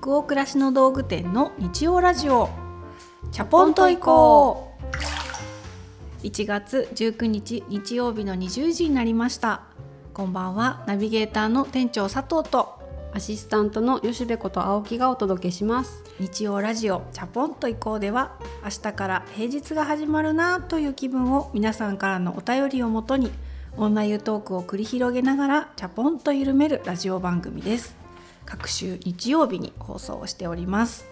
北欧暮らしの道具店の日曜ラジオ。チャポンと行こう。1月19日日曜日の20時になりました。こんばんは。ナビゲーターの店長佐藤とアシスタントの吉部こと青木がお届けします。日曜ラジオチャポンと行こうでは明日から平日が始まるなという気分を皆さんからのお便りをもとに女湯トークを繰り広げながらチャポンと緩めるラジオ番組です各週日曜日に放送をしております。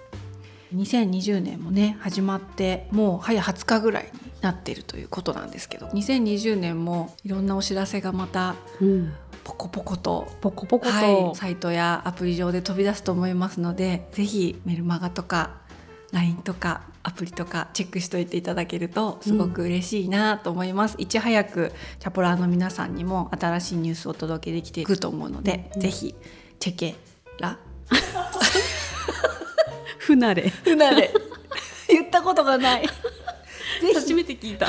2020年もね始まってもう早20日ぐらいになっているということなんですけど2020年もいろんなお知らせがまたポコポコと、ポコポコと、はい、サイトやアプリ上で飛び出すと思いますのでぜひメルマガとか LINE とかアプリとかチェックしといていただけるとすごく嬉しいなと思います、うん、いち早くチャポラーの皆さんにも新しいニュースをお届けできていくと思うので、うん、ぜひチェケラ不慣れ。不慣れ。言ったことがない。初めて聞いた。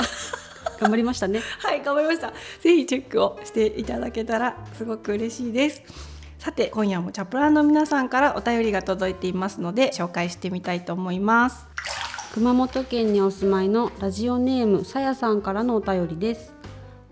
頑張りましたね。はい頑張りました。ぜひチェックをしていただけたらすごく嬉しいです。さて今夜もチャプラーの皆さんからお便りが届いていますので紹介してみたいと思います。熊本県にお住まいのラジオネームさやさんからのお便りです。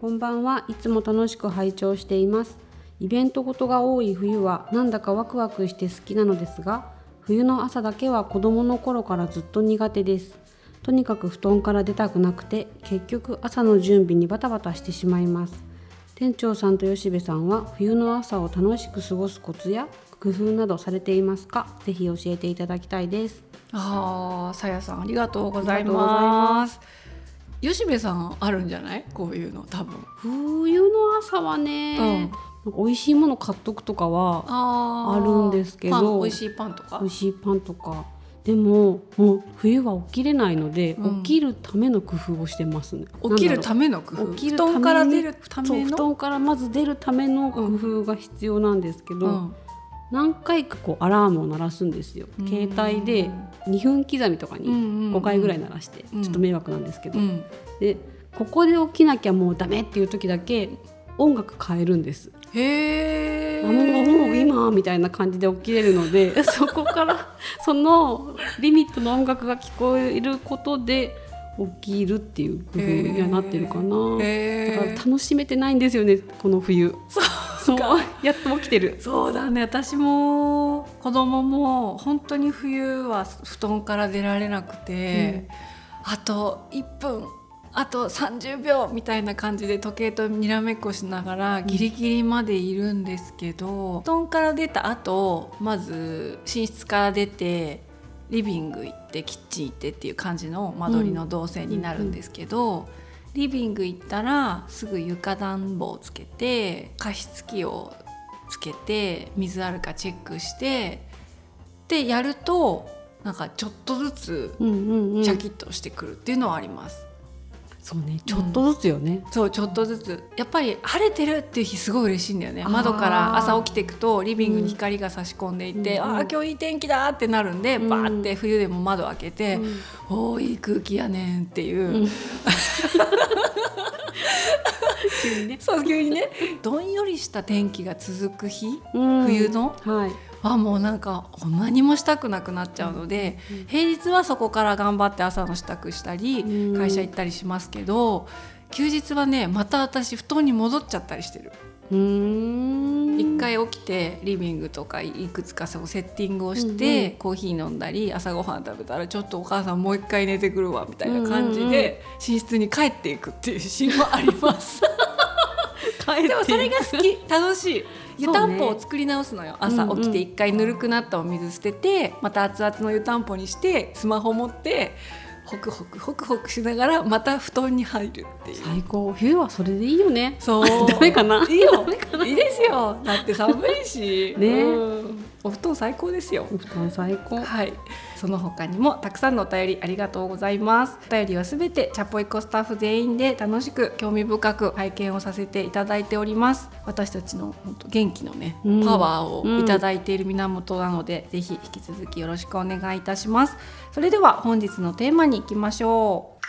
こんばんは。いつも楽しく拝聴していますイベントごとが多い冬はなんだかワクワクして好きなのですが冬の朝だけは子供の頃からずっと苦手です。とにかく布団から出たくなくて結局朝の準備にバタバタしてしまいます。店長さんと吉部さんは冬の朝を楽しく過ごすコツや工夫などされていますか？ぜひ教えていただきたいです。ああさやさんありがとうございます。吉部さんあるんじゃない？こういうの多分。冬の朝はね、うん、美味しいもの買っとくとかはあるんですけど美味しいパンとか。美味しいパンとか。でももう冬は起きれないので、うん、起きるための工夫をしてますね。起きるための工夫？起きる布団から出るための？布団からまず出るための工夫が必要なんですけど、うん、何回かこうアラームを鳴らすんですよ。携帯で2分刻みとかに5回ぐらい鳴らして、ちょっと迷惑なんですけど、でここで起きなきゃもうダメっていう時だけ音楽変えるんです。へえ。もうもう今みたいな感じで起きれるので そこからそのリミットの音楽が聞こえることで起きるっていう工夫にはなってるかな。だから楽しめてないんですよねこの冬。そうやっと起きてる。そうだね私も子供も本当に冬は布団から出られなくて、うん、あと1分あと30秒みたいな感じで時計とにらめっこしながらギリギリまでいるんですけど布団から出た後まず寝室から出てリビング行ってキッチン行ってっていう感じの間取りの動線になるんですけど、リビング行ったらすぐ床暖房をつけて加湿器をつけて水あるかチェックしてでやるとなんかちょっとずつシャキッとしてくるっていうのはあります。そうねちょっとずつよね、うん、そうちょっとずつ。やっぱり晴れてるっていう日すごい嬉しいんだよね。窓から朝起きていくとリビングに光が差し込んでいて、うん、ああ今日いい天気だってなるんで、うん、バーって冬でも窓開けて、うん、おおいい空気やねんっていう、うん、急にね。そう急にね。どんよりした天気が続く日、冬の、はいあもうなんか何もしたくなくなっちゃうので、うん、平日はそこから頑張って朝の支度したり、うん、会社行ったりしますけど休日はねまた私布団に戻っちゃったりしてる。一回起きてリビングとかいくつかそのセッティングをして、うんうん、コーヒー飲んだり朝ごはん食べたらちょっとお母さんもう一回寝てくるわみたいな感じで寝室に帰っていくっていうシーンもあります。でもそれが好き。楽しい湯たんぽを作り直すのよ、朝起きて一回ぬるくなったお水捨ててまた熱々の湯たんぽにしてスマホ持ってホクホクホクホクしながらまた布団に入るっていう。最高。冬はそれでいいよね。そう。ダメかな。いいよ。いいですよ。だって寒いし。ね、うんお布団最高ですよ。お布団最高。はい。その他にもたくさんのお便りありがとうございます。お便りはすべてチャポイコスタッフ全員で楽しく興味深く拝見をさせていただいております。私たちの本当元気のね、うん、パワーをいただいている源なので、うん、ぜひ引き続きよろしくお願いいたします。それでは本日のテーマに行きましょう。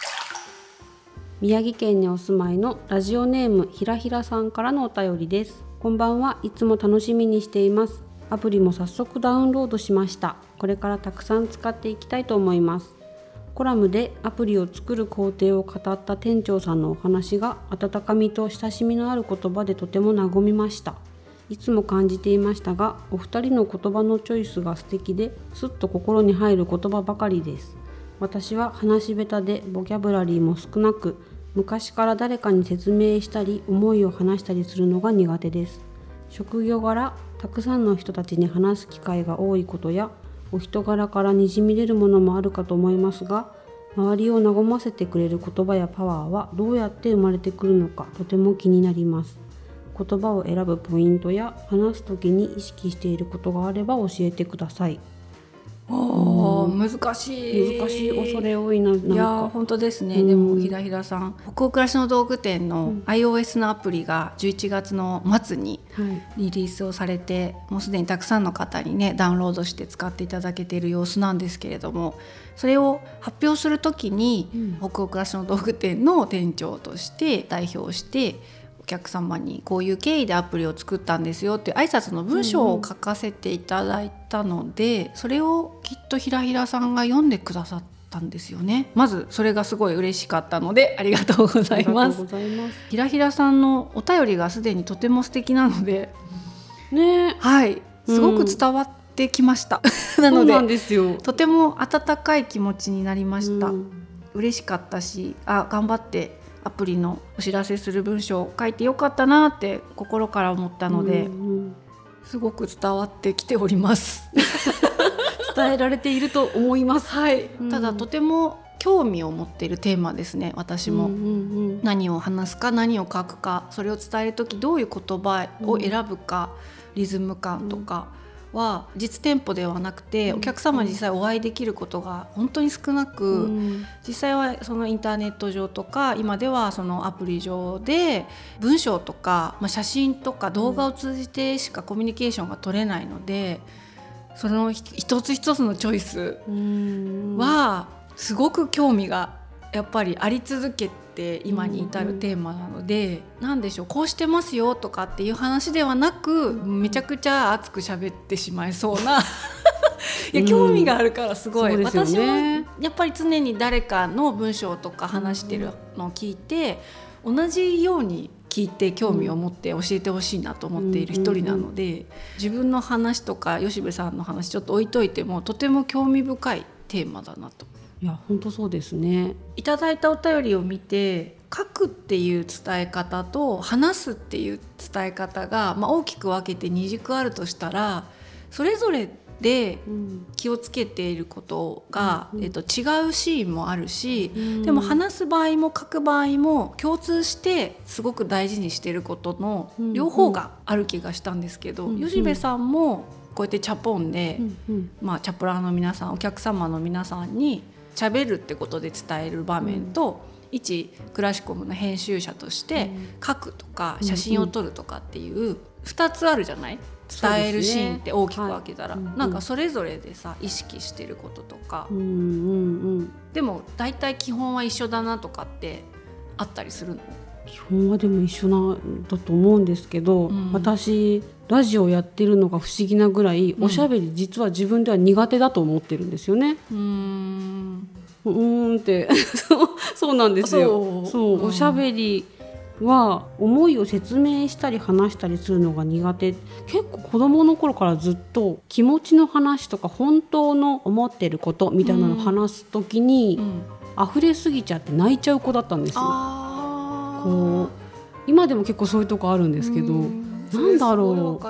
宮城県にお住まいのラジオネームひらひらさんからのお便りです。こんばんは。いつも楽しみにしていますアプリも早速ダウンロードしました。これからたくさん使っていきたいと思います。コラムでアプリを作る工程を語った店長さんのお話が温かみと親しみのある言葉でとても和みました。いつも感じていましたがお二人の言葉のチョイスが素敵ですっと心に入る言葉ばかりです。私は話し下手でボキャブラリーも少なく昔から誰かに説明したり思いを話したりするのが苦手です。職業柄たくさんの人たちに話す機会が多いことやお人柄からにじみ出るものもあるかと思いますが周りを和ませてくれる言葉やパワーはどうやって生まれてくるのかとても気になります言葉を選ぶポイントや話す時に意識していることがあれば教えてください。お難しい。難しい恐れ多いないや本当ですね、うん、でもひらひらさん。北欧暮らしの道具店の iOS のアプリが11月の末にリリースをされて、はい、もうすでにたくさんの方にねダウンロードして使っていただけている様子なんですけれどもそれを発表する時に、うん、北欧暮らしの道具店の店長として代表してお客様にこういう経緯でアプリを作ったんですよっていう挨拶の文章を書かせていただいたので、それをきっとひらひらさんが読んでくださったんですよね。まずそれがすごい嬉しかったのでありがとうございます。ひらひらさんのお便りがすでにとても素敵なのでね。はい。すごく伝わってきました、うん、なのでとても温かい気持ちになりました、うん、嬉しかったしあ頑張ってアプリのお知らせする文章を書いてよかったなって心から思ったので、すごく伝わってきております。伝えられていると思います、はい、ただとても興味を持っているテーマですね私も、うんうんうん、何を話すか何を書くかそれを伝える時どういう言葉を選ぶか、うん、リズム感とか、は実店舗ではなくてお客様に実際お会いできることが本当に少なく、実際はそのインターネット上とか今ではそのアプリ上で文章とか、まあ、写真とか動画を通じてしかコミュニケーションが取れないのでその一つ一つのチョイスはすごく興味がやっぱりあり続けて。って今に至るテーマなので何でしょうこうしてますよとかっていう話ではなくめちゃくちゃ熱く喋ってしまいそうな。いや興味があるからすごい、うんね、私もやっぱり常に誰かの文章とか話してるのを聞いて同じように聞いて興味を持って教えてほしいなと思っている一人なので自分の話とか吉部さんの話ちょっと置いといてもとても興味深いテーマだなといや本当そうですね。いただいたお便りを見て書くっていう伝え方と話すっていう伝え方が、まあ、大きく分けて二軸あるとしたらそれぞれで気をつけていることが、うん、えっと、違うシーンもあるし、うん、でも話す場合も書く場合も共通してすごく大事にしていることの両方がある気がしたんですけど、うん、吉部さんもこうやってチャポンで、まあ、チャプラーの皆さんお客様の皆さんに喋るってことで伝える場面と、うん、一クラシコムの編集者として書くとか写真を撮るとかっていう2つあるじゃない？伝えるシーンって大きく分けたら、ねはい、なんかそれぞれでさ意識してることとか、うんうんうん、でも大体基本は一緒だなとかってあったりするの？基本はでも一緒なんだと思うんですけど、うん、私ラジオやってるのが不思議なぐらい、うん、おしゃべり実は自分では苦手だと思ってるんですよね。うんうんって。そうそうなんですよ。そう、おしゃべりは思いを説明したり話したりするのが苦手。結構子供の頃からずっと気持ちの話とか本当の思ってることみたいなのを話す時に、うん、溢れすぎちゃって泣いちゃう子だったんですよ。こう今でも結構そういうとこあるんですけど、なんだろう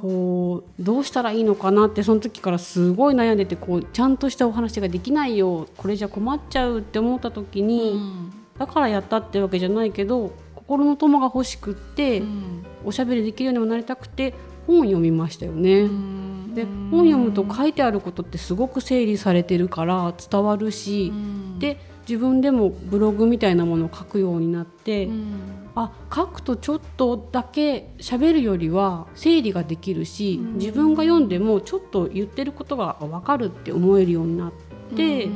こうどうしたらいいのかなってその時からすごい悩んでてこうちゃんとしたお話ができないよこれじゃ困っちゃうって思った時に、うん、だからやったってわけじゃないけど心の友が欲しくって、うん、おしゃべりできるようにもなりたくて本を読みましたよね。うん、で本読むと書いてあることってすごく整理されてるから伝わるし、で自分でもブログみたいなものを書くようになって、うん、あ書くとちょっとだけ喋るよりは整理ができるし、うん、自分が読んでもちょっと言ってることが分かるって思えるようになって、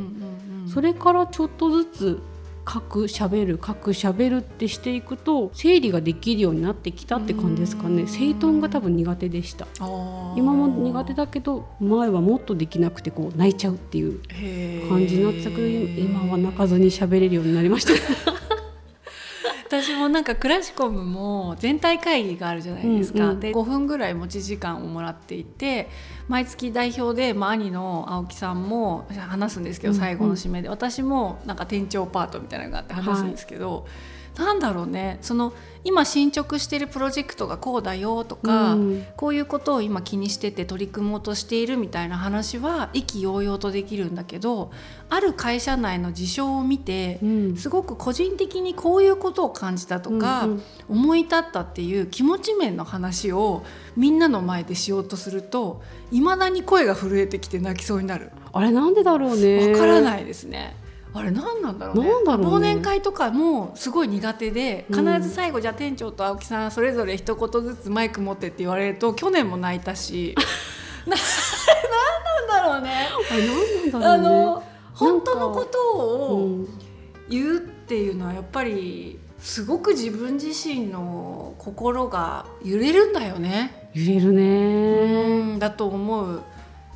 それからちょっとずつ書くしゃべる書くしゃべるってしていくと整理ができるようになってきたって感じですかね。整頓が多分苦手でした。今も苦手だけど前はもっとできなくてこう泣いちゃうっていう感じになってたけど今は泣かずにしゃべれるようになりました私もなんかクラシコムも全体会議があるじゃないですか、うんうん、で5分ぐらい持ち時間をもらっていて毎月代表で、まあ、兄の青木さんも話すんですけど最後の締めで、うんうん、私もなんか店長パートみたいなのがあって話すんですけど、はいなんだろうねその今進捗しているプロジェクトがこうだよとか、うん、こういうことを今気にしてて取り組もうとしているみたいな話は意気揚々とできるんだけどある会社内の事象を見て、うん、すごく個人的にこういうことを感じたとか、うんうん、思い立ったっていう気持ち面の話をみんなの前でしようとするといまだに声が震えてきて泣きそうになる。あれなんでだろうね。わからないですね。あれ何なんだろうねうね忘年会とかもすごい苦手で必ず最後、じゃあ店長と青木さんそれぞれ一言ずつマイク持ってって言われると去年も泣いたし な何なんだろうね。あれ何なんだろう、ね、あの本当のことを言うっていうのはやっぱりすごく自分自身の心が揺れるんだよね。揺れるねだと思う。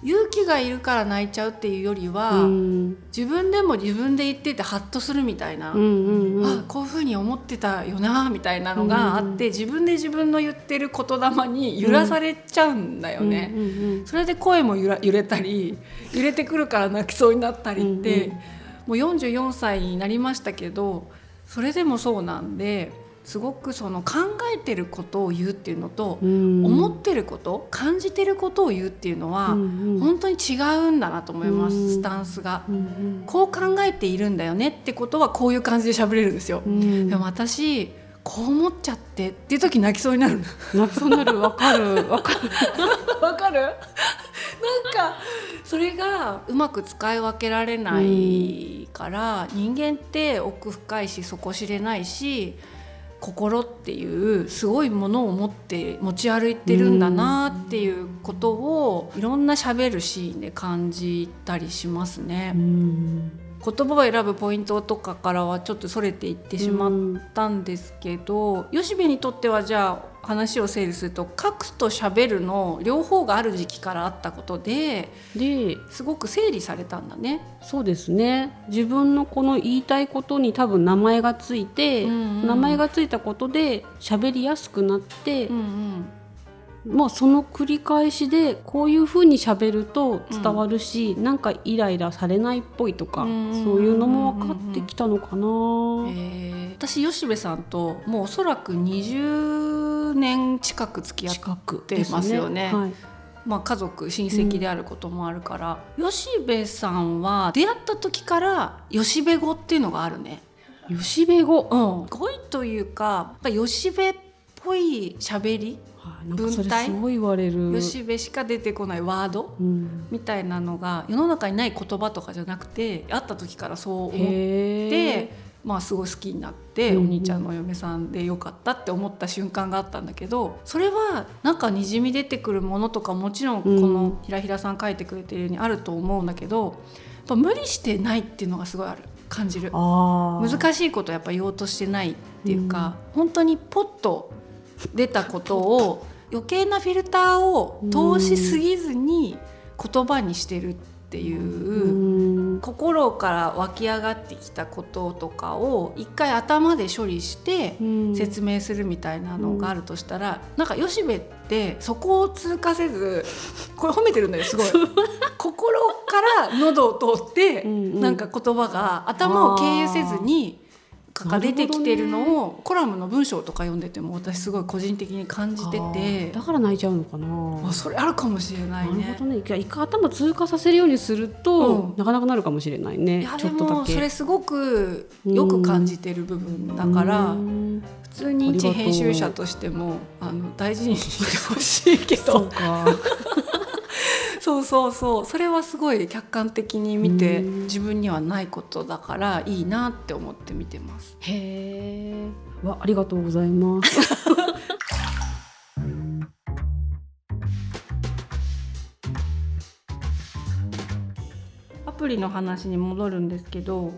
勇気がいるから泣いちゃうっていうよりは、うん、自分でも自分で言っててハッとするみたいな、うんうんうん、あこういうふうに思ってたよなみたいなのがあって、うんうん、自分で自分の言ってる言霊に揺らされちゃうんだよね。うんうんうん、それで声も揺ら揺れたり揺れてくるから泣きそうになったりって、うんうん、もう44歳になりましたけどそれでもそうなんで。すごくその考えてることを言うっていうのと、うん、思ってること感じてることを言うっていうのは、うんうん、本当に違うんだなと思います、うん、スタンスが、うんうん、こう考えているんだよねってことはこういう感じで喋れるんですよ、うん、でも私こう思っちゃってっていう時泣きそうになる。泣きそうになる。わかる。わかる。わかる？なんかそれがうまく使い分けられないから、人間って奥深いし底知れないし心っていうすごいものを持って持ち歩いてるんだなっていうことをいろんなしゃべるシーンで感じたりしますね。言葉を選ぶポイントとかからはちょっとそれていってしまったんですけど、吉部にとってはじゃあ話を整理すると書くと喋るの両方がある時期からあったことでですごく整理されたんだね。そうですね。自分のこの言いたいことに多分名前がついて、うんうん、名前がついたことで喋りやすくなって、うんうんまあ、その繰り返しでこういうふうにしゃべると伝わるし、うん、なんかイライラされないっぽいとか、そういうのも分かってきたのかな。えー、私吉部さんともうおそらく20年近く付き合ってますよね。ね。はい。まあ、家族親戚であることもあるから、うん、吉部さんは出会った時から吉部語っていうのがあるね。吉部語、うん、語彙というか吉部っぽい喋り文体？すごい言われる。吉部しか出てこないワード、うん、みたいなのが世の中にない言葉とかじゃなくて会った時からそう思ってまあすごい好きになって、うん、お兄ちゃんのお嫁さんでよかったって思った瞬間があったんだけどそれはなんかにじみ出てくるものとかもちろんこのひらひらさん書いてくれてるようにあると思うんだけどやっ無理してないっていうのがすごいある。感じる。難しいことやっぱ言おうとしてないっていうか、うん、本当にポッと出たことを余計なフィルターを通しすぎずに言葉にしてるっていう心から湧き上がってきたこととかを一回頭で処理して説明するみたいなのがあるとしたらなんか吉部ってそこを通過せずこれ褒めてるんだよすごい。心から喉を通ってなんか言葉が頭を経由せずにが出てきてるのを、ね、コラムの文章とか読んでても私すごい個人的に感じてて。だから泣いちゃうのかな。あそれあるかもしれないね。なるほどね。一回頭通過させるようにすると、うん、なかなかなるかもしれないね。いやでもそれすごくよく感じてる部分だから普通に一編集者としてもあの大事にしてほしいけど。そうそうそうそれはすごい客観的に見て自分にはないことだからいいなって思って見てます。へえ。わありがとうございます。アプリの話に戻るんですけど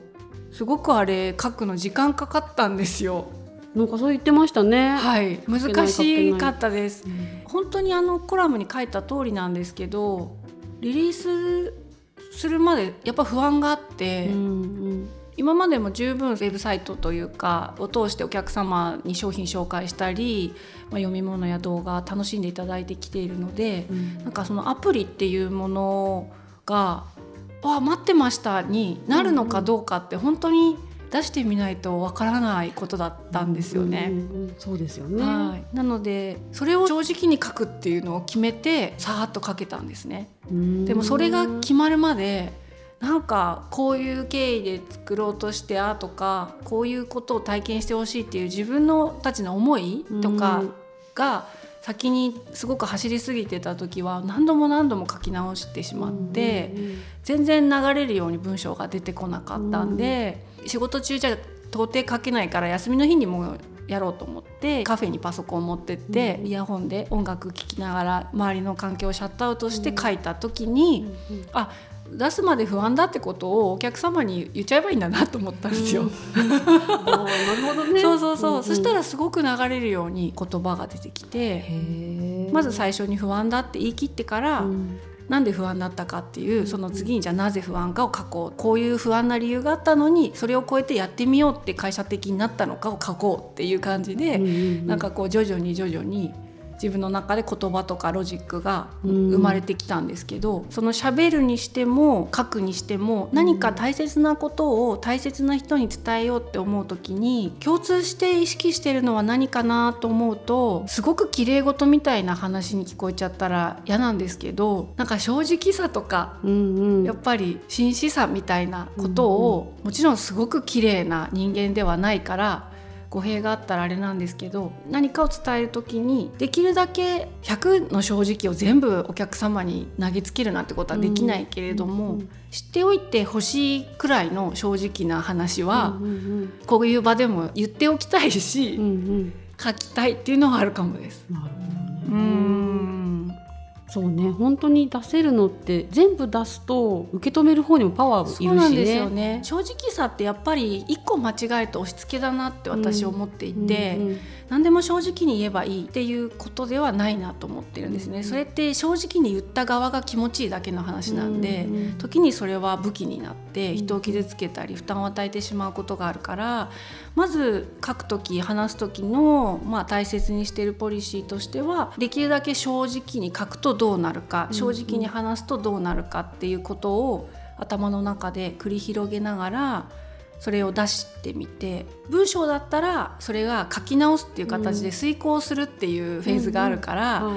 すごくあれ書くの時間かかったんですよ。なんかそう言ってましたね。はい、難しかったです。本当にあのコラムに書いた通りなんですけど、リリースするまでやっぱ不安があって、うんうん、今までも十分ウェブサイトというかを通してお客様に商品紹介したり、まあ、読み物や動画楽しんでいただいてきているので、うん、なんかそのアプリっていうものが「あ待ってました」になるのかどうかって本当に出してみないとわからないことだったんですよね。うんうんうん、そうですよね、はい、なのでそれを正直に書くっていうのを決めてさーっと書けたんですね。でもそれが決まるまでなんかこういう経緯で作ろうとしてあとかこういうことを体験してほしいっていう自分のたちの思いとかが先にすごく走りすぎてた時は何度も何度も書き直してしまって全然流れるように文章が出てこなかったんで仕事中じゃ到底書けないから休みの日にもやろうと思ってカフェにパソコンを持ってって、イヤホンで音楽聴きながら周りの環境をシャットアウトして書いた時に、あ出すまで不安だってことをお客様に言っちゃえばいいんだなと思ったんですよ。なるほどね。そうそうそう。うんうん、そしたらすごく流れるように言葉が出てきて、まず最初に不安だって言い切ってから、うん、なんで不安だったかっていうその次にじゃあなぜ不安かを書こう。こういう不安な理由があったのにそれを超えてやってみようって会社的になったのかを書こうっていう感じで、うんうんうん、なんかこう徐々に徐々に自分の中で言葉とかロジックが生まれてきたんですけど、その喋るにしても書くにしても何か大切なことを大切な人に伝えようって思う時に共通して意識してるのは何かなと思うとすごく綺麗事みたいな話に聞こえちゃったら嫌なんですけどなんか正直さとか、うんうん、やっぱり真摯さみたいなことを、もちろんすごく綺麗な人間ではないから語弊があったらあれなんですけど何かを伝える時にできるだけ100の正直を全部お客様に投げつけるなんてことはできないけれども、うんうん、知っておいてほしいくらいの正直な話は、うんうん、こういう場でも言っておきたいし、うんうん、書きたいっていうのがあるかもです。なるほどね、うんそうね本当に出せるのって全部出すと受け止める方にもパワーいるしね。ですよね正直さってやっぱり一個間違えると押し付けだなって私思っていて、うんうんうん、何でも正直に言えばいいっていうことではないなと思ってるんですね。うんうん、それって正直に言った側が気持ちいいだけの話なんで、うんうん、時にそれは武器になって人を傷つけたり負担を与えてしまうことがあるからまず書く時話す時の、まあ、大切にしているポリシーとしてはできるだけ正直に書くとどうなるか正直に話すとどうなるかっていうことを頭の中で繰り広げながらそれを出してみて文章だったらそれが書き直すっていう形で遂行するっていうフェーズがあるから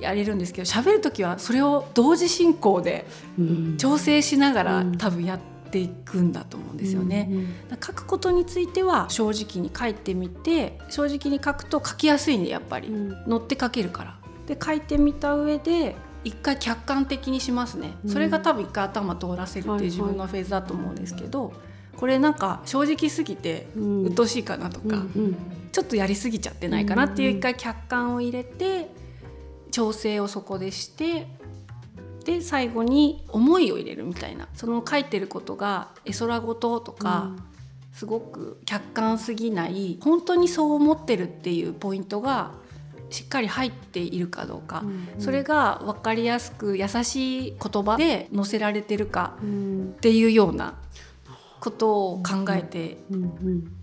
やれるんですけど喋る時はそれを同時進行で調整しながら多分やっていくんだと思うんですよね。書くことについては正直に書いてみて正直に書くと書きやすいんでやっぱり。乗って書けるから。で書いてみた上で一回客観的にしますね、それが多分一回頭通らせるっていう自分のフェーズだと思うんですけど、これなんか正直すぎて鬱陶しいかなとか、ちょっとやりすぎちゃってないかなっていう一回客観を入れて調整をそこでしてで最後に思いを入れるみたいな。その書いてることが絵空事とか、すごく客観すぎない本当にそう思ってるっていうポイントがしっかり入っているかどうか、うんうん、それが分かりやすく優しい言葉で載せられてるかっていうようなことを考えて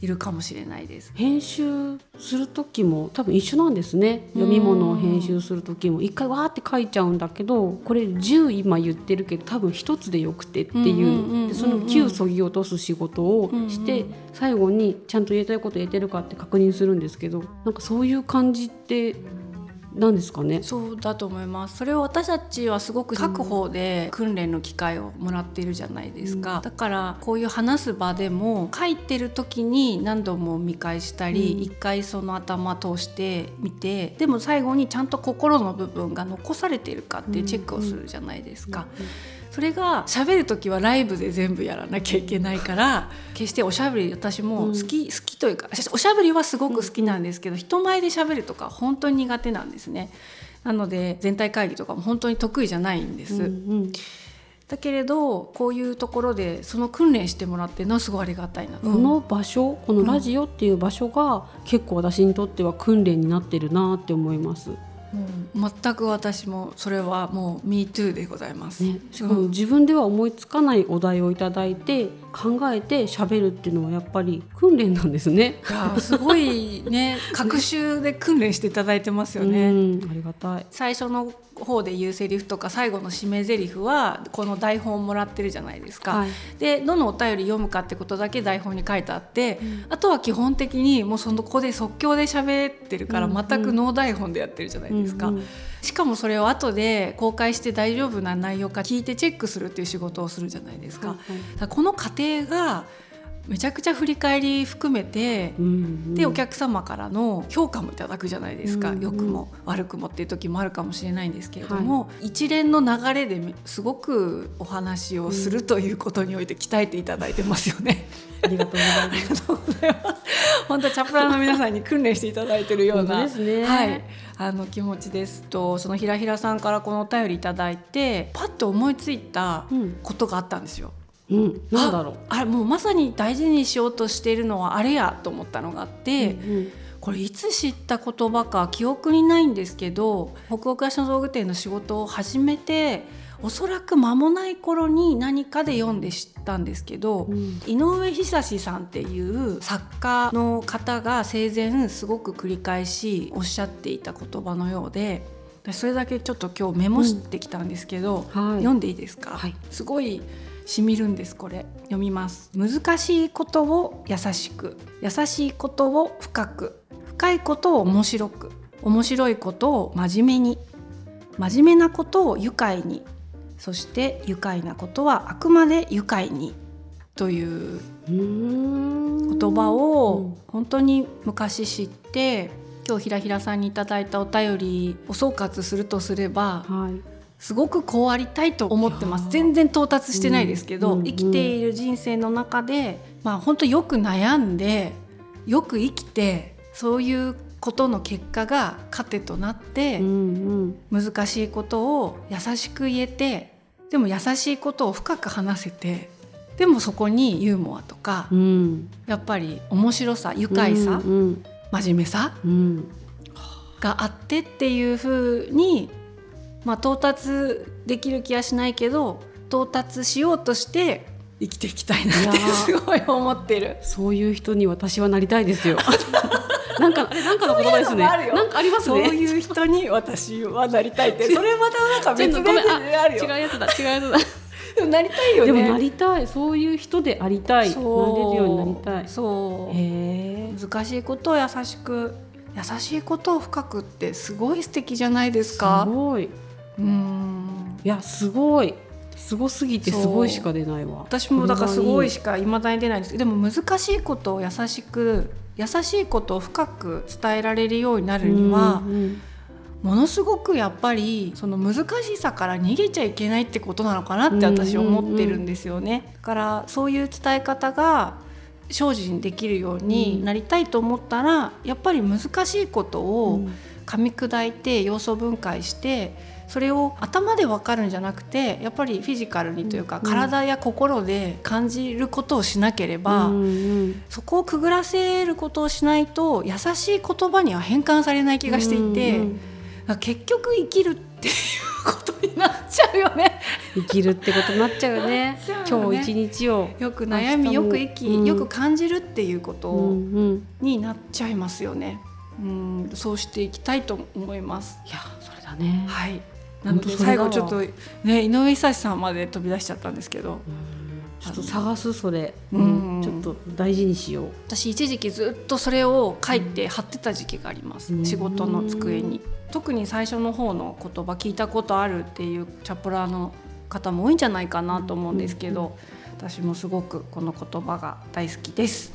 いるかもしれないです。編集する時も多分一緒なんですね。読み物を編集する時も。一回わーって書いちゃうんだけどこれ10今言ってるけど多分一つでよくてっていう。その9そぎ落とす仕事をして最後にちゃんと言えたいこと言えてるかって確認するんですけどなんかそういう感じってなんですかね。そうだと思います。それを私たちはすごく各方で訓練の機会をもらっているじゃないですか、うん、だからこういう話す場でも書いてる時に何度も見返したり、うん、一回その頭通してみてでも最後にちゃんと心の部分が残されているかっていうチェックをするじゃないですか。うんそれが喋る時はライブで全部やらなきゃいけないから決しておしゃべり私も好き、うん、好きというかおしゃべりはすごく好きなんですけど、うん、人前で喋るとか本当に苦手なんですね。なので全体会議とかも本当に得意じゃないんです。うんうんだけれどこういうところでその訓練してもらってるのはすごいありがたいな、この場所このラジオっていう場所が結構私にとっては訓練になってるなって思います。もう全く私もそれはもう MeToo でございます、ね、しかも自分では思いつかないお題をいただいて考えて喋るっていうのはやっぱり訓練なんですね。すごいね 学習で訓練していただいてますよね。ありがたい。最初の方で言うセリフとか最後の締め台詞はこの台本をもらってるじゃないですか。はい、でどのお便り読むかってことだけ台本に書いてあって、うん、あとは基本的にもうそのここで即興で喋ってるから全くノー台本でやってるじゃないですか。うんうんしかもそれを後で公開して大丈夫な内容か聞いてチェックするっていう仕事をするじゃないですか。はいはい、この過程がめちゃくちゃ振り返り含めて、うんうん、でお客様からの評価もいただくじゃないですか、うんうん、良くも悪くもっていう時もあるかもしれないんですけれども、はい、一連の流れですごくお話をするということにおいて鍛えていただいてますよね。ありがとうございます。本当チャプラーの皆さんに訓練していただいてるような、ね、はい、あの気持ちですとそのひらひらさんからこのお便りいただいてパッと思いついたことがあったんですよ。うんうん、なんだろう。あれもうまさに大事にしようとしているのはあれやと思ったのがあって、うんうん、これいつ知った言葉か記憶にないんですけど北欧暮らしの道具店の仕事を始めておそらく間もない頃に何かで読んで知ったんですけど、うん、井上久志さんっていう作家の方が生前すごく繰り返しおっしゃっていた言葉のようでそれだけちょっと今日メモしてきたんですけど、うん。はい、読んでいいですか、はい、すごいしみるんですこれ。読みます。難しいことを優しく優しいことを深く深いことを面白く面白いことを真面目に真面目なことを愉快にそして愉快なことはあくまで愉快にという言葉を本当に昔知って今日ひらひらさんにいただいたお便りを総括するとすれば、はい。すごくこうありたいと思ってます。全然到達してないですけど、生きている人生の中でまあ本当よく悩んでよく生きてそういうことの結果が糧となって、うんうん、難しいことを優しく言えてでも優しいことを深く話せてでもそこにユーモアとか、うん、やっぱり面白さ愉快さ、うんうん、真面目さ、うん、があってっていうふうにまあ、到達できる気はしないけど到達しようとして生きていきたいなってすごい思ってる。そういう人に私はなりたいですよ。なんかなんかの言葉ですね。なんかありますね。そういう人に私はなりたいって。それまたなんか別であるよ。違うやつだ。違うやつだ。でもなりたいよね。でもなりたい。そういう人でありたい。なれるようになりたい。そう。難しいことを優しく優しいことを深くってすごい素敵じゃないですか。すごいうん。いやすごい。すごすぎてすごいしか出ないわ。私もだからすごいしかいまだに出ないんです。けどでも難しいことを優しく優しいことを深く伝えられるようになるには、うんうん、ものすごくやっぱりその難しさから逃げちゃいけないってことなのかなって私思ってるんですよね。だからそういう伝え方が精進できるようになりたいと思ったら、やっぱり難しいことを噛み砕いて要素分解してそれを頭で分かるんじゃなくてやっぱりフィジカルにというか、体や心で感じることをしなければ、そこをくぐらせることをしないと優しい言葉には変換されない気がしていて、結局生きるっていうことになっちゃうよね。生きるってことになっちゃうよね。今日一日を。よく悩みよく生き、うん、よく感じるっていうことになっちゃいますよね、うん、そうしていきたいと思います。いやそれだね。はいなので最後ちょっとね井上久志さんまで飛び出しちゃったんですけど。ちょっと探すそれ、うん、ちょっと大事にしよう。私一時期ずっとそれを書いて貼ってた時期があります、仕事の机に。特に最初の方の言葉聞いたことあるっていうチャプラーの方も多いんじゃないかなと思うんですけど、私もすごくこの言葉が大好きです。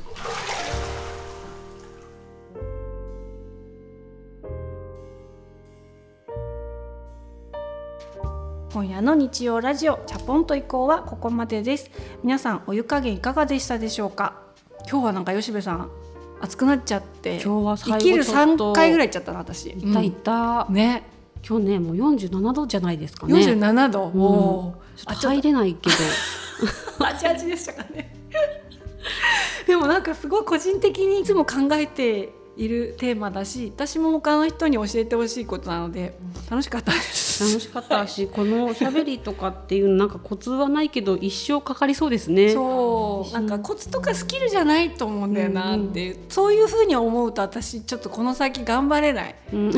今夜の日曜ラジオチャポンと移行はここまでです。皆さんお湯加減いかがでしたでしょうか？今日はなんか吉部さん熱くなっちゃって今日は生きる3回ぐらいいっちゃったな私。いたい。た、うん、ね。今日ねもう47度じゃないですかね。47度、うん、もうちょっと入れないけど。あちあちでしたかね。でもなんかすごい個人的にいつも考えているテーマだし私も他の人に教えてほしいことなので楽しかったです楽しかったし、このおしゃべりとかっていうなんかコツはないけど一生かかりそうですね。そう。なんかコツとかスキルじゃないと思うんだよなって、うん、そういうふうに思うと私ちょっとこの先頑張れない、うん、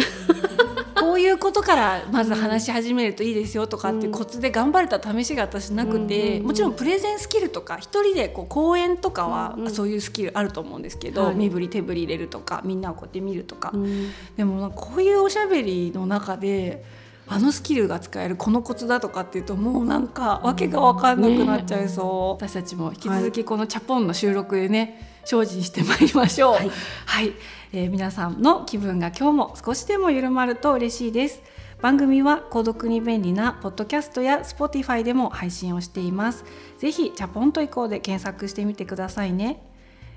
こういうことからまず話し始めるといいですよとかっていうコツで頑張れた試しが私なくて、もちろんプレゼンスキルとか一人でこう講演とかはそういうスキルあると思うんですけど、身振り手振り入れるとかみんなをこうやって見るとか、でもこういうおしゃべりの中であのスキルが使えるこのコツだとかっていうともうなんか訳が分かんなくなっちゃいそう、ね、私たちも引き続きこのチャポンの収録でね精進してまいりましょう。はい、はい、えー、皆さんの気分が今日も少しでも緩まると嬉しいです。番組は購読に便利なポッドキャストや Spotify でも配信をしています。ぜひチャポンと以降で検索してみてくださいね。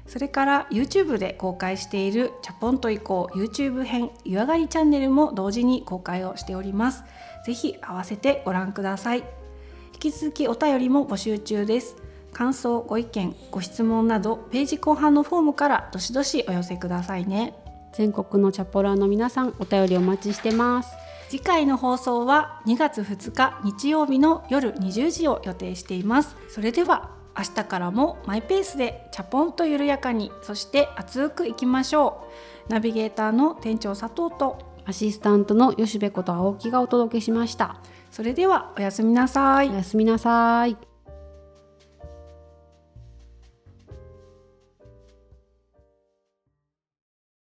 それから YouTube で公開しているチャポンと以降 YouTube 編湯上がりチャンネルも同時に公開をしております。ぜひ合わせてご覧ください。引き続きお便りも募集中です。感想、ご意見、ご質問などページ後半のフォームからどしどしお寄せくださいね。全国のチャポラーの皆さんお便りお待ちしてます。次回の放送は2月2日日曜日の夜20時を予定しています。それでは明日からもマイペースでチャポンと緩やかにそして熱くいきましょう。ナビゲーターの店長佐藤とアシスタントの吉部こと青木がお届けしました。それではおやすみなさい。おやすみなさい